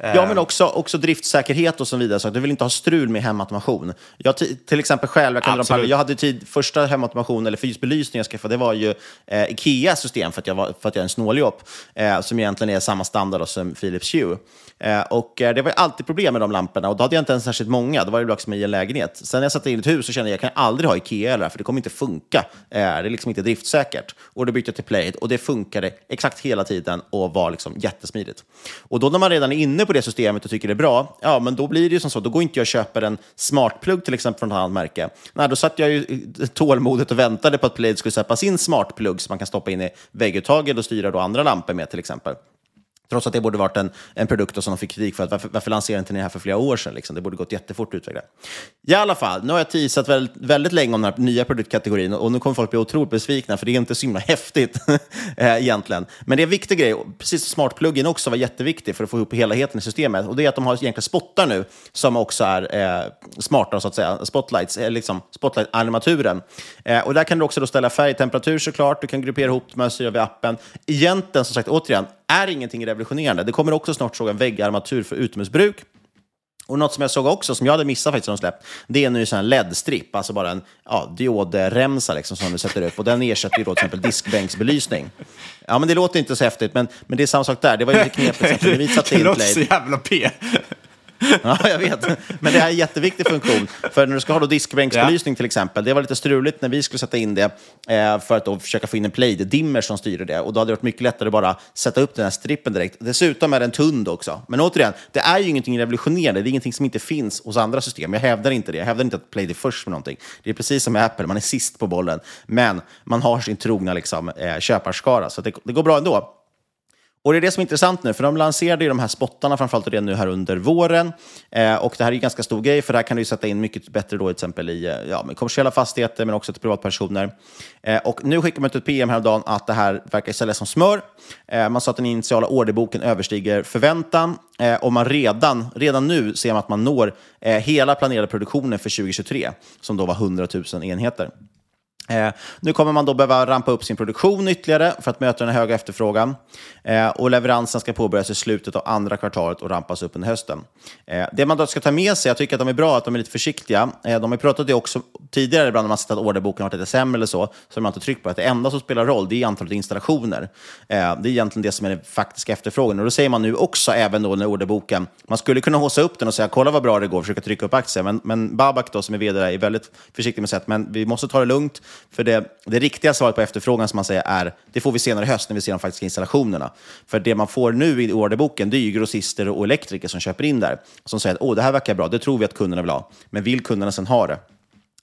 Speaker 6: Ja, men också, också driftsäkerhet och så vidare. Så du vill inte ha strul med hemautomation. Jag till exempel själv, jag, kan på- jag hade tid, första hemautomation eller fysbelysning jag skaffade, det var ju eh, Ikeas system för att jag, var, för att jag är en snåljåp, eh, som egentligen är samma standard som Philips Hue. Eh, och eh, det var ju alltid problem med de lamporna och då hade jag inte ens särskilt många. Då var det liksom i en lägenhet. Sen när jag satte in ett hus så kände jag att jag kan aldrig ha Ikea eller för det kommer inte funka. Eh, det är liksom inte driftsäkert. Och då bytte jag till Play och det funkade exakt hela tiden och var liksom jättesmidigt. Och då när man redan är inne på det systemet och tycker det är bra, ja men då blir det ju som så, då går inte jag och köper en smartplugg till exempel från ett annat märke. Nej, då satt jag ju tålmodigt och väntade på att Plejd skulle släppa sin smartplugg som man kan stoppa in i vägguttaget och styra då andra lampor med till exempel. Trots att det borde varit en, en produkt som de fick kritik för. Att varför, varför lanserade inte ni det här för flera år sedan? Liksom? Det borde gått jättefort att utveckla. I alla fall, nu har jag teasat väldigt, väldigt länge om den här nya produktkategorin och nu kommer folk bli otroligt besvikna för det är inte så himla häftigt eh, egentligen. Men det är en viktig grej, precis som smartpluggen också var jätteviktig för att få ihop helheten i systemet. Och det är att de har egentligen spottar nu som också är eh, smarta, så att säga. Spotlights, eh, liksom spotlight-armaturen. Eh, och där kan du också då ställa färgtemperatur såklart. Du kan gruppera ihop de här styra via appen. Egentligen, som sagt, återigen, är ingenting revolutionerande. Det kommer också snart såg en väggarmatur för utomhusbruk. Och något som jag såg också, som jag hade missat faktiskt när de släppt, det är en ny sån här LED-stripp, alltså bara en ja, diodremsa liksom, som du sätter upp. Och den ersätter ju då till exempel diskbänksbelysning. Ja, men det låter inte så häftigt, men, men det är samma sak där. Det var ju lite knepigt. vi satte
Speaker 7: Det låter så jävla P.
Speaker 6: Ja, jag vet. Men det här är en jätteviktig funktion. För när du ska ha då diskbänksbelysning till exempel, det var lite struligt när vi skulle sätta in det eh, för att då försöka få in en play-dimmer som styr det. Och då hade det varit mycket lättare att bara sätta upp den här strippen direkt. Dessutom är den tunn också. Men återigen, det är ju ingenting revolutionerande. Det är ingenting som inte finns hos andra system. Jag hävdar inte det. Jag hävdar inte att Play är först med någonting. Det är precis som med Apple, man är sist på bollen. Men man har sin trogna liksom, eh, köparskara, så det, det går bra ändå. Och det är det som är intressant nu, för de lanserade ju de här spottarna framförallt redan nu här under våren. Eh, och det här är ju en ganska stor grej, för det här kan du ju sätta in mycket bättre då, till exempel i eh, ja, med kommersiella fastigheter, men också till privatpersoner. Eh, och nu skickar man ut ett PM häromdagen att det här verkar säljas som smör. Eh, man sa att den initiala orderboken överstiger förväntan. Eh, och man redan, redan nu ser man att man når eh, hela planerade produktionen för 2023, som då var 100 000 enheter. Eh, nu kommer man då behöva rampa upp sin produktion ytterligare för att möta den höga efterfrågan. Eh, och leveransen ska påbörjas i slutet av andra kvartalet och rampas upp under hösten. Eh, det man då ska ta med sig, jag tycker att de är bra att de är lite försiktiga. Eh, de har pratat det också tidigare, ibland när man sett att orderboken har varit lite sämre eller så, så har man inte tryckt på att det enda som spelar roll det är antalet installationer. Eh, det är egentligen det som är den faktiska efterfrågan. Och då säger man nu också, även då när orderboken, man skulle kunna håsa upp den och säga kolla vad bra det går, försöka trycka upp aktien. Men, men Babak då, som är vd där, är väldigt försiktig med att säga att men vi måste ta det lugnt. För det, det riktiga svaret på efterfrågan som man säger är, det får vi senare i höst när vi ser de faktiska installationerna. För det man får nu i orderboken, det är ju grossister och elektriker som köper in där. Som säger att Åh, det här verkar bra, det tror vi att kunderna vill ha. Men vill kunderna sen ha det?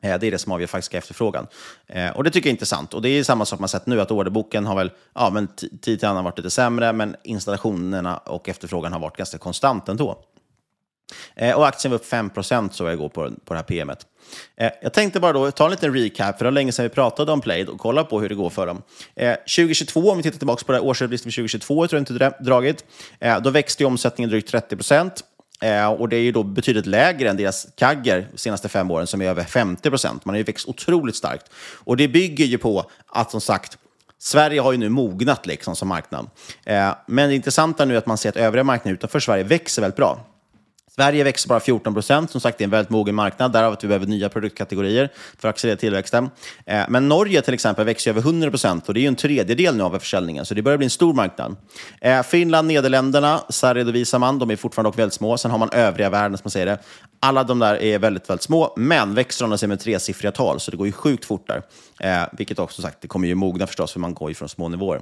Speaker 6: Eh, det är det som avgör faktiska efterfrågan. Eh, och det tycker jag är intressant. Och det är samma sak man sett nu, att orderboken har väl, ja men tid till annan varit lite sämre, men installationerna och efterfrågan har varit ganska konstant ändå. Eh, Och aktien var upp 5 såg jag igår på, på det här PMet. Eh, Jag tänkte bara då ta en liten recap, för det var länge sedan vi pratade om Plaid och kolla på hur det går för dem. Eh, 2022, om vi tittar tillbaka på det här årsredovisningen för 2022, tror jag inte dragit, eh, då växte ju omsättningen drygt 30 procent. Eh, och det är ju då betydligt lägre än deras kagger de senaste fem åren som är över 50 procent. Man har ju växt otroligt starkt. Och det bygger ju på att, som sagt, Sverige har ju nu mognat liksom som marknad. Eh, men det intressanta nu är att man ser att övriga marknader utanför Sverige växer väldigt bra. Sverige växer bara 14 procent. Som sagt, det är en väldigt mogen marknad. Därav att vi behöver nya produktkategorier för att accelerera tillväxten. Eh, Men Norge till exempel växer över 100 procent och det är ju en tredjedel nu av försäljningen, så det börjar bli en stor marknad. Eh, Finland, Nederländerna, så här redovisar man. De är fortfarande dock väldigt små. Sen har man övriga världen, som man säger det. Alla de där är väldigt, väldigt små, men växer de sig med tresiffriga tal, så det går ju sjukt fort där. Eh, vilket också sagt, det kommer ju mogna förstås, för man går ju från små nivåer.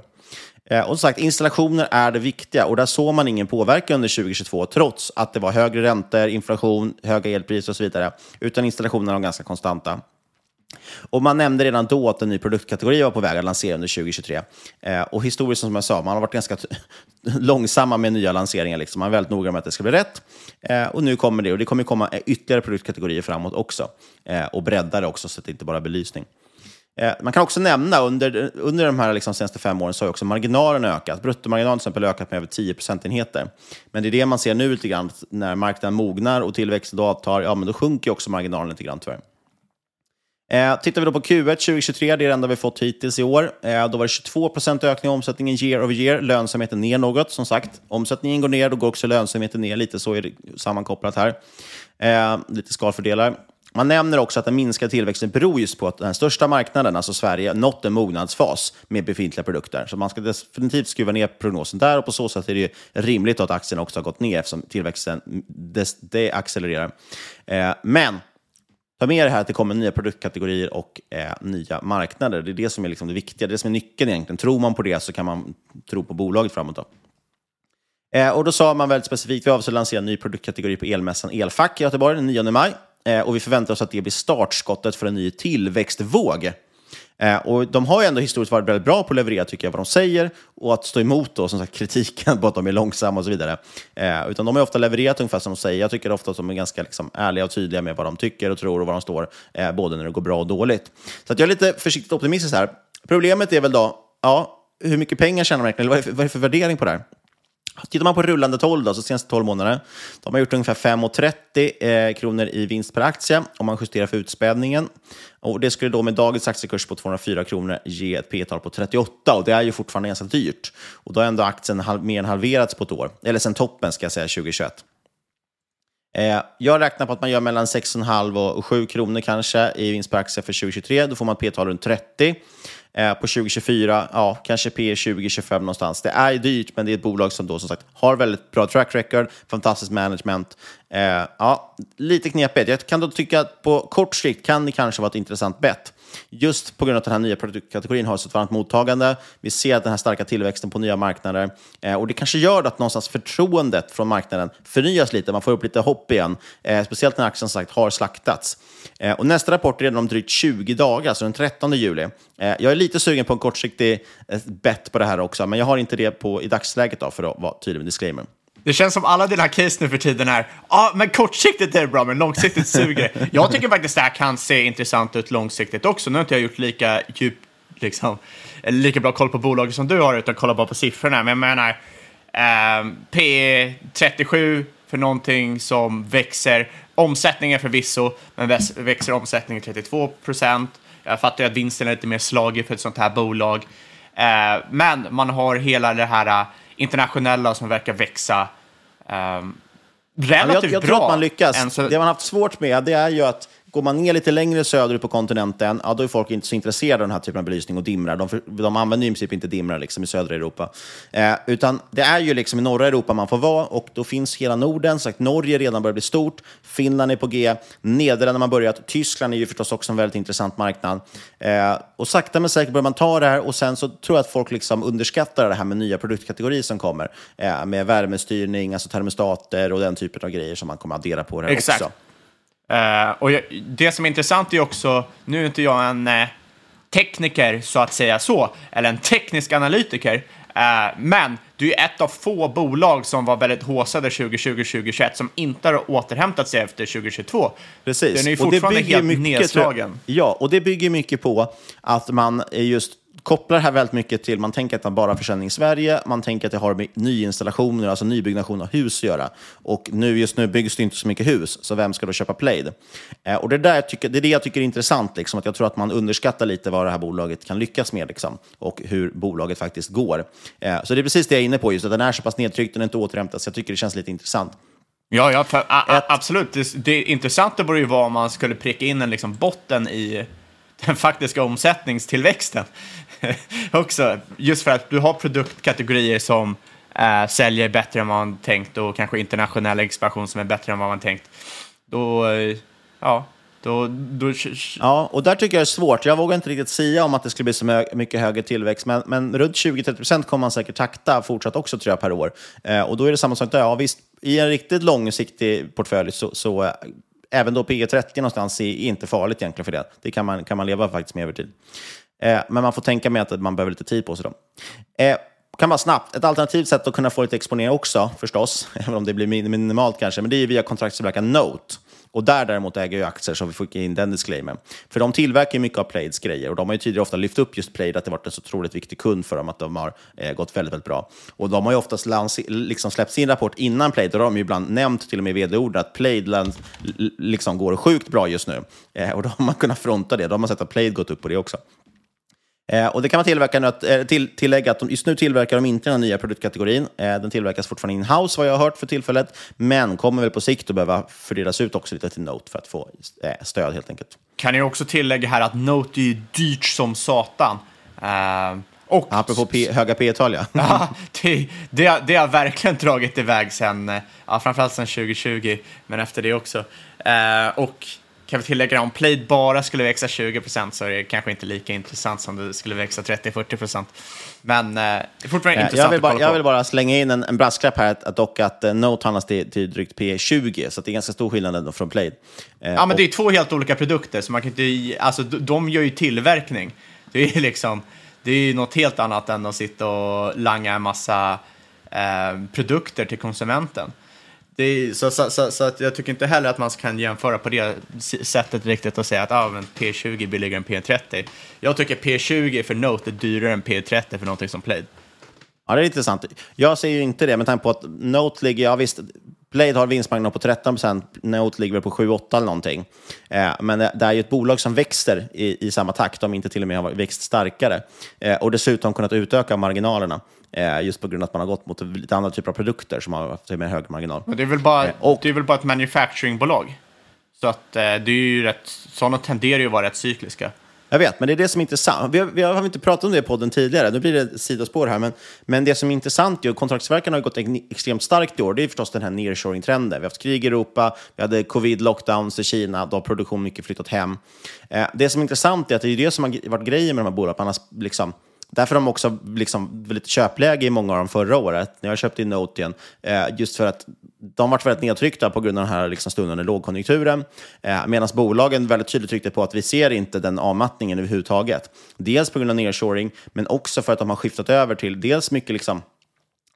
Speaker 6: Eh, och som sagt, installationer är det viktiga och där såg man ingen påverkan under 2022 trots att det var högre räntor, inflation, höga elpriser och så vidare. Utan installationerna var ganska konstanta. Och man nämnde redan då att en ny produktkategori var på väg att lansera under 2023. Eh, och historiskt, som jag sa, man har varit ganska långsamma med nya lanseringar. Liksom. Man är väldigt noga med att det ska bli rätt. Eh, och nu kommer det, och det kommer komma ytterligare produktkategorier framåt också. Eh, och bredda det också, så att det inte bara är belysning. Eh, man kan också nämna, under, under de här liksom senaste fem åren så har också marginalen ökat. Bruttomarginalen till exempel ökat med över 10 procentenheter. Men det är det man ser nu lite grann, när marknaden mognar och tillväxten avtar, ja men då sjunker också marginalen lite grann tyvärr. Eh, tittar vi då på Q1 2023, det är det enda vi fått hittills i år, eh, då var det 22 procent ökning i omsättningen year over year. Lönsamheten ner något, som sagt. Omsättningen går ner, då går också lönsamheten ner lite, så är det sammankopplat här. Eh, lite skalfördelar. Man nämner också att den minskade tillväxten beror just på att den största marknaden, alltså Sverige, nått en mognadsfas med befintliga produkter. Så man ska definitivt skruva ner prognosen där och på så sätt är det rimligt att aktien också har gått ner eftersom tillväxten deaccelererar. Eh, men Ta med det här att det kommer nya produktkategorier och eh, nya marknader. Det är det som är liksom det viktiga, det, är det som är nyckeln egentligen. Tror man på det så kan man tro på bolaget framåt. Då. Eh, och då sa man väldigt specifikt, vi avser att lansera en ny produktkategori på elmässan Elfack i Göteborg den 9 maj. Eh, och vi förväntar oss att det blir startskottet för en ny tillväxtvåg. Eh, och de har ju ändå historiskt varit väldigt bra på att leverera, tycker jag, vad de säger och att stå emot då, som sagt, kritiken på att de är långsamma och så vidare. Eh, utan de har ofta levererat ungefär som de säger. Jag tycker ofta att de är ganska liksom, ärliga och tydliga med vad de tycker och tror och var de står, eh, både när det går bra och dåligt. Så att jag är lite försiktigt optimistisk här. Problemet är väl då, ja, hur mycket pengar tjänar man egentligen? Vad är, för, vad är det för värdering på det här? Tittar man på rullande 12, då, så senaste 12 månader, de har gjort ungefär 5,30 eh, kronor i vinst per aktie om man justerar för utspädningen. Och det skulle då med dagens aktiekurs på 204 kronor ge ett P-tal på 38 och det är ju fortfarande ganska dyrt. Och då har ändå aktien halv, mer än halverats på ett år, eller sen toppen ska jag säga 2021. Eh, jag räknar på att man gör mellan 6,5 och 7 kronor kanske i vinst per aktie för 2023. Då får man ett P-tal runt 30. Eh, på 2024, ja, kanske P 20-25 någonstans. Det är dyrt, men det är ett bolag som då som sagt har väldigt bra track record, fantastiskt management. Eh, ja, lite knepigt. Jag kan då tycka att på kort sikt kan det kanske vara ett intressant bett. Just på grund av att den här nya produktkategorin har ett så varmt mottagande. Vi ser att den här starka tillväxten på nya marknader. Eh, och det kanske gör att någonstans förtroendet från marknaden förnyas lite. Man får upp lite hopp igen. Eh, speciellt när aktien sagt har slaktats. Eh, och nästa rapport är redan om drygt 20 dagar, så den 13 juli. Eh, jag är lite sugen på en kortsiktig eh, bet bett på det här också, men jag har inte det på, i dagsläget då, för att vara tydlig med disclaimer.
Speaker 7: Det känns som alla dina case nu för tiden är, ja, ah, men kortsiktigt är det bra, men långsiktigt suger Jag tycker faktiskt det här kan se intressant ut långsiktigt också. Nu har inte jag gjort lika djup, liksom, lika bra koll på bolaget som du har, utan kollar bara på siffrorna. Men jag menar, eh, P 37 för någonting som växer. Omsättningen förvisso, men växer omsättningen 32 procent. Jag fattar ju att vinsten är lite mer slagig för ett sånt här bolag. Eh, men man har hela det här internationella som verkar växa um, relativt
Speaker 6: jag, jag
Speaker 7: bra.
Speaker 6: tror att man lyckas. Så... Det man haft svårt med det är ju att Går man ner lite längre söderut på kontinenten, ja, då är folk inte så intresserade av den här typen av belysning och dimrar. De, de använder ju i princip inte dimrar liksom, i södra Europa. Eh, utan det är ju liksom i norra Europa man får vara och då finns hela Norden. Sagt, Norge redan börjar bli stort, Finland är på G, Nederländerna har börjat, Tyskland är ju förstås också en väldigt intressant marknad. Eh, och sakta men säkert börjar man ta det här och sen så tror jag att folk liksom underskattar det här med nya produktkategorier som kommer. Eh, med värmestyrning, alltså termostater och den typen av grejer som man kommer addera på det här
Speaker 7: Exakt.
Speaker 6: också.
Speaker 7: Uh, och jag, det som är intressant är också, nu är inte jag en uh, tekniker så att säga så, eller en teknisk analytiker, uh, men du är ett av få bolag som var väldigt håsade 2020-2021 som inte har återhämtat sig efter 2022.
Speaker 6: Precis.
Speaker 7: Den är ju fortfarande helt
Speaker 6: mycket,
Speaker 7: nedslagen.
Speaker 6: Ja, och det bygger mycket på att man är just kopplar det här väldigt mycket till, man tänker att man bara har försäljning i Sverige, man tänker att det har med nyinstallationer, alltså nybyggnation av hus att göra. Och nu, just nu byggs det inte så mycket hus, så vem ska då köpa Plaid? Eh, och det, där tycker, det är det jag tycker är intressant, liksom, att jag tror att man underskattar lite vad det här bolaget kan lyckas med liksom, och hur bolaget faktiskt går. Eh, så det är precis det jag är inne på, just att den är så pass nedtryckt, den är inte återhämtat, så jag tycker det känns lite intressant.
Speaker 7: Ja, ja för, a, a, absolut. Det, det intressanta borde ju vara om man skulle pricka in en liksom botten i den faktiska omsättningstillväxten. också. Just för att du har produktkategorier som eh, säljer bättre än vad man tänkt och kanske internationell expansion som är bättre än vad man tänkt. Då, ja, då, då...
Speaker 6: Ja, och där tycker jag det är svårt. Jag vågar inte riktigt säga om att det skulle bli så mycket högre tillväxt, men, men runt 20-30% kommer man säkert takta fortsatt också tror jag per år. Eh, och då är det samma sak där. Ja, visst, i en riktigt långsiktig portfölj så, så även då P30 någonstans är inte farligt egentligen för det. Det kan man, kan man leva faktiskt med över tid. Eh, men man får tänka med att man behöver lite tid på sig då. Eh, kan vara snabbt. Ett alternativt sätt att kunna få lite exponering också, förstås, även om det blir minimalt kanske, men det är via kontraktsförverkan Note. Och där däremot äger jag aktier, så vi får in den disclaimer. För de tillverkar ju mycket av Plaids grejer och de har ju tidigare ofta lyft upp just Plaid, att det varit en så otroligt viktig kund för dem, att de har eh, gått väldigt, väldigt bra. Och de har ju oftast liksom släppt sin rapport innan Plaid, och de har de ju ibland nämnt till och med i vd-ord att Plaid liksom går sjukt bra just nu. Eh, och då har man kunnat fronta det, då har man sett att Plaid gått upp på det också. Eh, och det kan man tillverka, eh, till, tillägga att de, just nu tillverkar de inte den nya produktkategorin. Eh, den tillverkas fortfarande in-house vad jag har hört för tillfället, men kommer väl på sikt att behöva fördelas ut också lite till Note för att få eh, stöd helt enkelt.
Speaker 7: Kan jag också tillägga här att Note är dyrt som satan. Uh, och...
Speaker 6: Apropå P höga P-tal, ja.
Speaker 7: ja det, det, det, har verkligen dragit iväg sen, ja, framförallt sen 2020, men efter det också. Och kan vi tillägga om Plaid bara skulle växa 20% så är det kanske inte lika intressant som det skulle växa 30-40%. Men eh, det är fortfarande
Speaker 6: eh,
Speaker 7: intressant
Speaker 6: jag vill, bara,
Speaker 7: att
Speaker 6: jag vill bara slänga in en, en brasklapp här, att, dock att uh, Note handlas till, till drygt P20, så det är ganska stor skillnad ändå från Plaid.
Speaker 7: Eh, ja, men och, det är två helt olika produkter, så man kan inte, alltså, de, gör ju tillverkning. Det är liksom, det är något helt annat än att sitta och langa en massa eh, produkter till konsumenten. Är, så, så, så, så, att jag tycker inte heller att man kan jämföra på det sättet riktigt och säga att ah, men P20 är billigare än P30. Jag tycker P20 för Note är dyrare än P30 för någonting som Plaid.
Speaker 6: Ja, det är intressant. Jag ser ju inte det med tanke på att Note ligger, ja visst, Blade har vinstmarginal på 13 procent, Note ligger väl på 7-8 eller någonting. Eh, men det, det, är ju ett bolag som växer i, i samma takt, om inte till och med har växt starkare. Eh, och dessutom kunnat utöka marginalerna. Eh, just på grund av att man har gått mot lite andra typer av produkter som har haft med hög marginal.
Speaker 7: Men det, är väl bara, eh, och, det är väl bara ett manufacturingbolag? Så att eh, det är ju rätt, sådana tenderar ju att vara rätt cykliska.
Speaker 6: Jag vet, men det är det som är intressant. Vi har, vi har inte pratat om det i podden tidigare, nu blir det sidospår här, men, men det som är intressant, ju, kontraktsverkan har gått extremt starkt i år, det är förstås den här nearshoring-trenden. Vi har haft krig i Europa, vi hade covid-lockdowns i Kina, då har produktion mycket flyttat hem. Eh, det som är intressant är att det är det som har varit grejen med de här bolagen, man har liksom Därför har de också liksom lite köpläge i många av dem förra året, när jag köpte in Note igen. Eh, just för att de varit väldigt nedtryckta på grund av den här liksom stundande lågkonjunkturen. Eh, Medan bolagen väldigt tydligt tryckte på att vi ser inte den avmattningen överhuvudtaget. Dels på grund av nearshoring, men också för att de har skiftat över till dels mycket liksom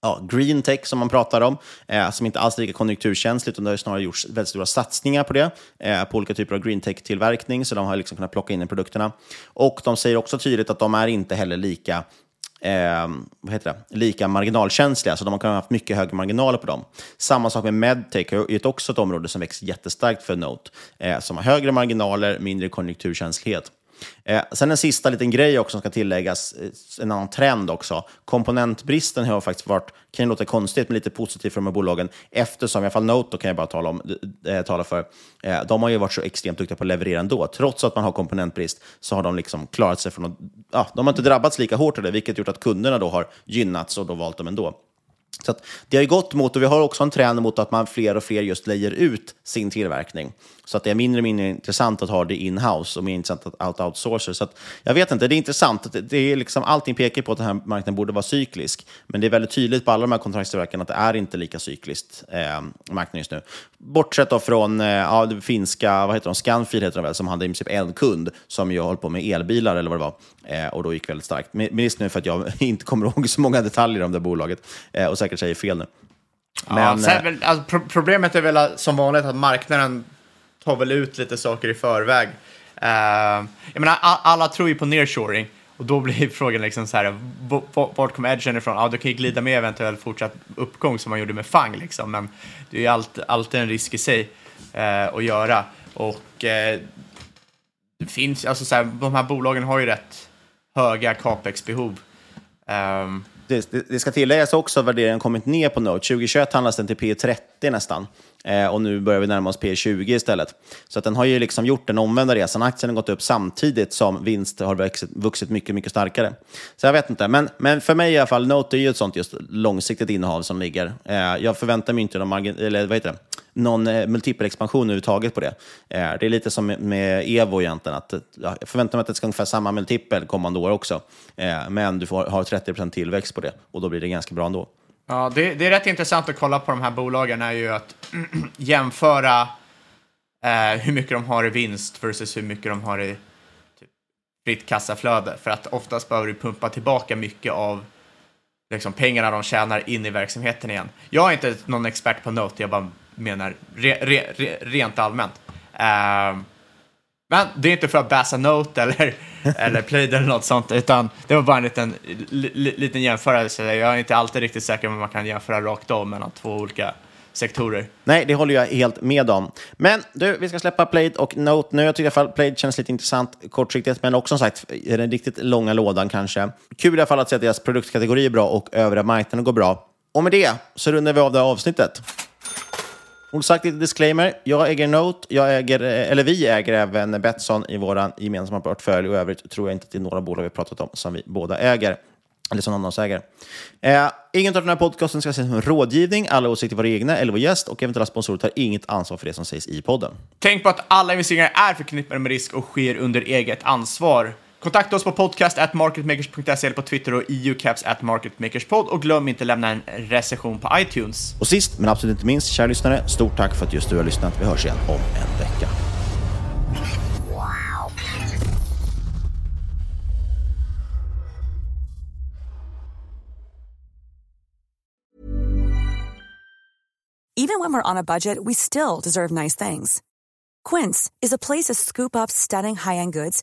Speaker 6: ja, green tech som man pratar om, eh, som inte alls är lika konjunkturkänsligt, utan det har snarare gjorts väldigt stora satsningar på det, eh, på olika typer av green tech-tillverkning, så de har liksom kunnat plocka in i produkterna. Och de säger också tydligt att de är inte heller lika eh, vad heter det? lika marginalkänsliga, så de har kunnat haft mycket högre marginaler på dem. Samma sak med medtech, är också ett område som växer jättestarkt för Note, eh, som har högre marginaler, mindre konjunkturkänslighet. Eh, sen en sista liten grej också som ska tilläggas, eh, en annan trend också. Komponentbristen har faktiskt varit, kan ju låta konstigt, men lite positivt för de här bolagen, eftersom, i alla fall Note kan jag bara tala, om, eh, tala för, eh, de har ju varit så extremt duktiga på att leverera ändå. Trots att man har komponentbrist så har de liksom klarat sig från att, ja, de har inte drabbats lika hårt av det, vilket gjort att kunderna då har gynnats och då valt dem ändå. Så det har ju gått mot, och vi har också en trend mot att man fler och fler just lejer ut sin tillverkning. Så att det är mindre och mindre intressant att ha det in-house och mer intressant att outsourca. Så att, jag vet inte, det är intressant. Det är liksom, allting pekar på att den här marknaden borde vara cyklisk. Men det är väldigt tydligt på alla de här kontraktstillverkarna att det är inte lika cykliskt, eh, marknaden just nu. Bortsett då från eh, ja, det finska, vad heter de, Scanfil heter de väl, som hade i princip en kund som ju håller på med elbilar eller vad det var. Eh, och då gick väldigt starkt. Minst nu för att jag inte kommer ihåg så många detaljer om det bolaget eh, och säkert säger fel nu.
Speaker 7: Men, ja, sen, eh, alltså, pro problemet är väl som vanligt att marknaden tar väl ut lite saker i förväg. Uh, jag menar, alla tror ju på nearshoring och då blir frågan liksom så här, vart kommer edgen ifrån? Ja, du kan ju glida med eventuellt fortsatt uppgång som man gjorde med FANG, liksom, men det är ju alltid, alltid en risk i sig uh, att göra. Och uh, det finns, alltså så här, de här bolagen har ju rätt höga capex-behov. Um,
Speaker 6: det, det, det, ska tilläggas också att värderingen kommit ner på Note. 2021 handlas den till P30 nästan. Eh, och nu börjar vi närma oss P20 istället. Så att den har ju liksom gjort den omvända resan. Aktien har gått upp samtidigt som vinst har vuxit, vuxit mycket, mycket starkare. Så jag vet inte, men, men för mig i alla fall, Note är ju ett sånt just långsiktigt innehav som ligger. Eh, jag förväntar mig inte någon, eller, vad heter det? Någon eh, multipel multipelexpansion överhuvudtaget på det. Eh, det är lite som med Evo egentligen, att jag förväntar mig att det ska ungefär samma multipel kommande år också. Eh, men du får, har 30% tillväxt på det och då blir det ganska bra ändå.
Speaker 7: Ja, det, det, är rätt intressant att kolla på de här bolagen är ju att jämföra eh, hur mycket de har i vinst versus hur mycket de har i typ, fritt kassaflöde. För att oftast behöver du pumpa tillbaka mycket av liksom, pengarna de tjänar in i verksamheten igen. Jag är inte någon expert på Note, jag bara menar re, re, re, rent allmänt. Eh, men det är inte för att bassa Note eller, eller Plaid eller något sånt, utan det var bara en liten, li, li, liten jämförelse. Jag är inte alltid riktigt säker på om man kan jämföra rakt av mellan två olika sektorer.
Speaker 6: Nej, det håller jag helt med om. Men du, vi ska släppa Plaid och Note nu. Jag tycker i alla fall Plaid känns lite intressant kortsiktigt, men också som sagt, i den riktigt långa lådan kanske. Kul i alla fall att se att deras produktkategori är bra och övriga marknaden går bra. Och med det så rundar vi av det här avsnittet. Och sagt lite disclaimer. Jag äger Note, jag äger, eh, eller vi äger även Betsson i vår gemensamma portfölj och i övrigt tror jag inte att det är några bolag vi pratat om som vi båda äger. Eller som någon äger. Eh, ingen av den här podcasten ska ses som rådgivning. Alla åsikter var egna eller vår gäst och eventuella sponsorer tar inget ansvar för det som sägs i podden.
Speaker 7: Tänk på att alla investeringar är förknippade med risk och sker under eget ansvar. Kontakta oss på podcast at marketmakers.se eller på Twitter och eucaps at marketmakerspod och glöm inte lämna en recension på iTunes.
Speaker 6: Och sist men absolut inte minst, kära lyssnare, stort tack för att just du har lyssnat. Vi hörs igen om en vecka.
Speaker 8: Even when we're on a budget, we still deserve nice things. Quince is a place to scoop up stunning high-end goods